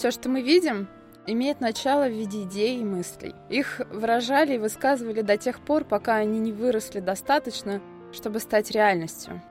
Все, что мы видим, имеет начало в виде идей и мыслей. Их выражали и высказывали до тех пор, пока они не выросли достаточно, чтобы стать реальностью.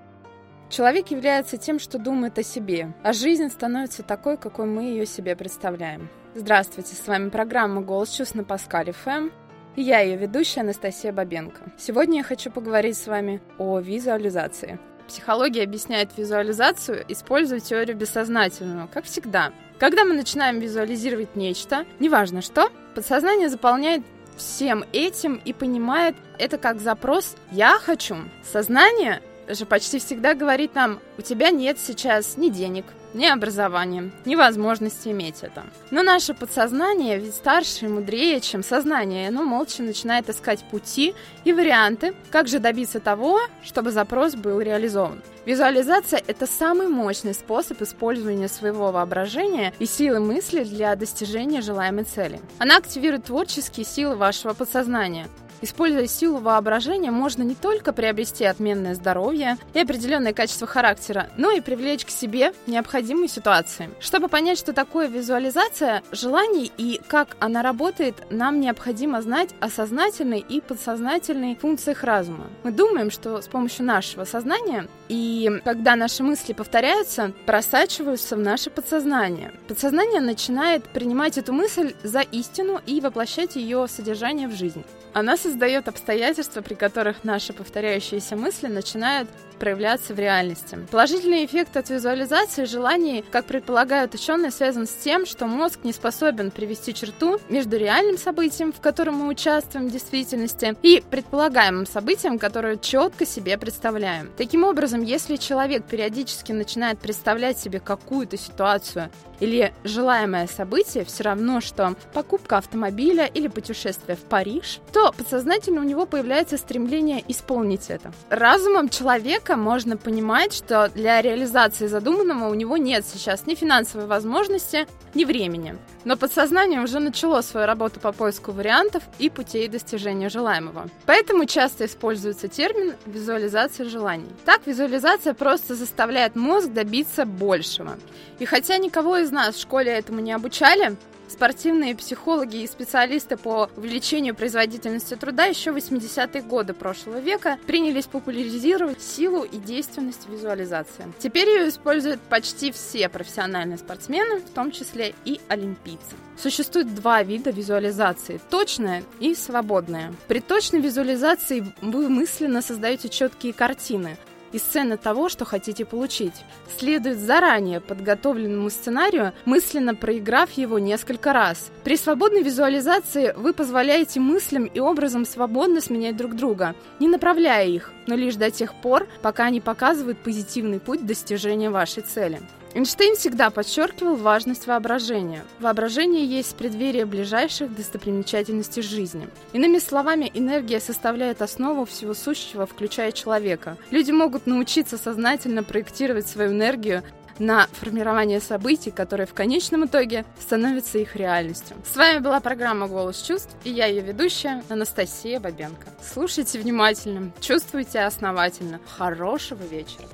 Человек является тем, что думает о себе, а жизнь становится такой, какой мы ее себе представляем. Здравствуйте, с вами программа «Голос чувств» на Паскале ФМ, и я ее ведущая Анастасия Бабенко. Сегодня я хочу поговорить с вами о визуализации. Психология объясняет визуализацию, используя теорию бессознательного, как всегда. Когда мы начинаем визуализировать нечто, неважно что, подсознание заполняет всем этим и понимает это как запрос «я хочу». Сознание же почти всегда говорит нам, у тебя нет сейчас ни денег, ни образования, ни возможности иметь это. Но наше подсознание ведь старше и мудрее, чем сознание, оно молча начинает искать пути и варианты, как же добиться того, чтобы запрос был реализован. Визуализация – это самый мощный способ использования своего воображения и силы мысли для достижения желаемой цели. Она активирует творческие силы вашего подсознания, Используя силу воображения, можно не только приобрести отменное здоровье и определенное качество характера, но и привлечь к себе необходимые ситуации. Чтобы понять, что такое визуализация желаний и как она работает, нам необходимо знать о сознательной и подсознательной функциях разума. Мы думаем, что с помощью нашего сознания и когда наши мысли повторяются, просачиваются в наше подсознание. Подсознание начинает принимать эту мысль за истину и воплощать ее содержание в жизнь. Она создает обстоятельства, при которых наши повторяющиеся мысли начинают проявляться в реальности. Положительный эффект от визуализации желаний, как предполагают ученые, связан с тем, что мозг не способен привести черту между реальным событием, в котором мы участвуем в действительности, и предполагаемым событием, которое четко себе представляем. Таким образом, если человек периодически начинает представлять себе какую-то ситуацию или желаемое событие, все равно, что покупка автомобиля или путешествие в Париж, то подсознательно у него появляется стремление исполнить это. Разумом человека можно понимать, что для реализации задуманного у него нет сейчас ни финансовой возможности, ни времени. Но подсознание уже начало свою работу по поиску вариантов и путей достижения желаемого. Поэтому часто используется термин визуализация желаний. Так, визуализация просто заставляет мозг добиться большего. И хотя никого из нас в школе этому не обучали, Спортивные психологи и специалисты по увеличению производительности труда еще в 80-е годы прошлого века принялись популяризировать силу и действенность визуализации. Теперь ее используют почти все профессиональные спортсмены, в том числе и олимпийцы. Существует два вида визуализации – точная и свободная. При точной визуализации вы мысленно создаете четкие картины, и сцены того, что хотите получить. Следует заранее подготовленному сценарию, мысленно проиграв его несколько раз. При свободной визуализации вы позволяете мыслям и образом свободно сменять друг друга, не направляя их, но лишь до тех пор, пока они показывают позитивный путь достижения вашей цели. Эйнштейн всегда подчеркивал важность воображения. Воображение есть преддверие ближайших достопримечательностей жизни. Иными словами, энергия составляет основу всего сущего, включая человека. Люди могут научиться сознательно проектировать свою энергию на формирование событий, которые в конечном итоге становятся их реальностью. С вами была программа «Голос чувств» и я ее ведущая Анастасия Бабенко. Слушайте внимательно, чувствуйте основательно. Хорошего вечера!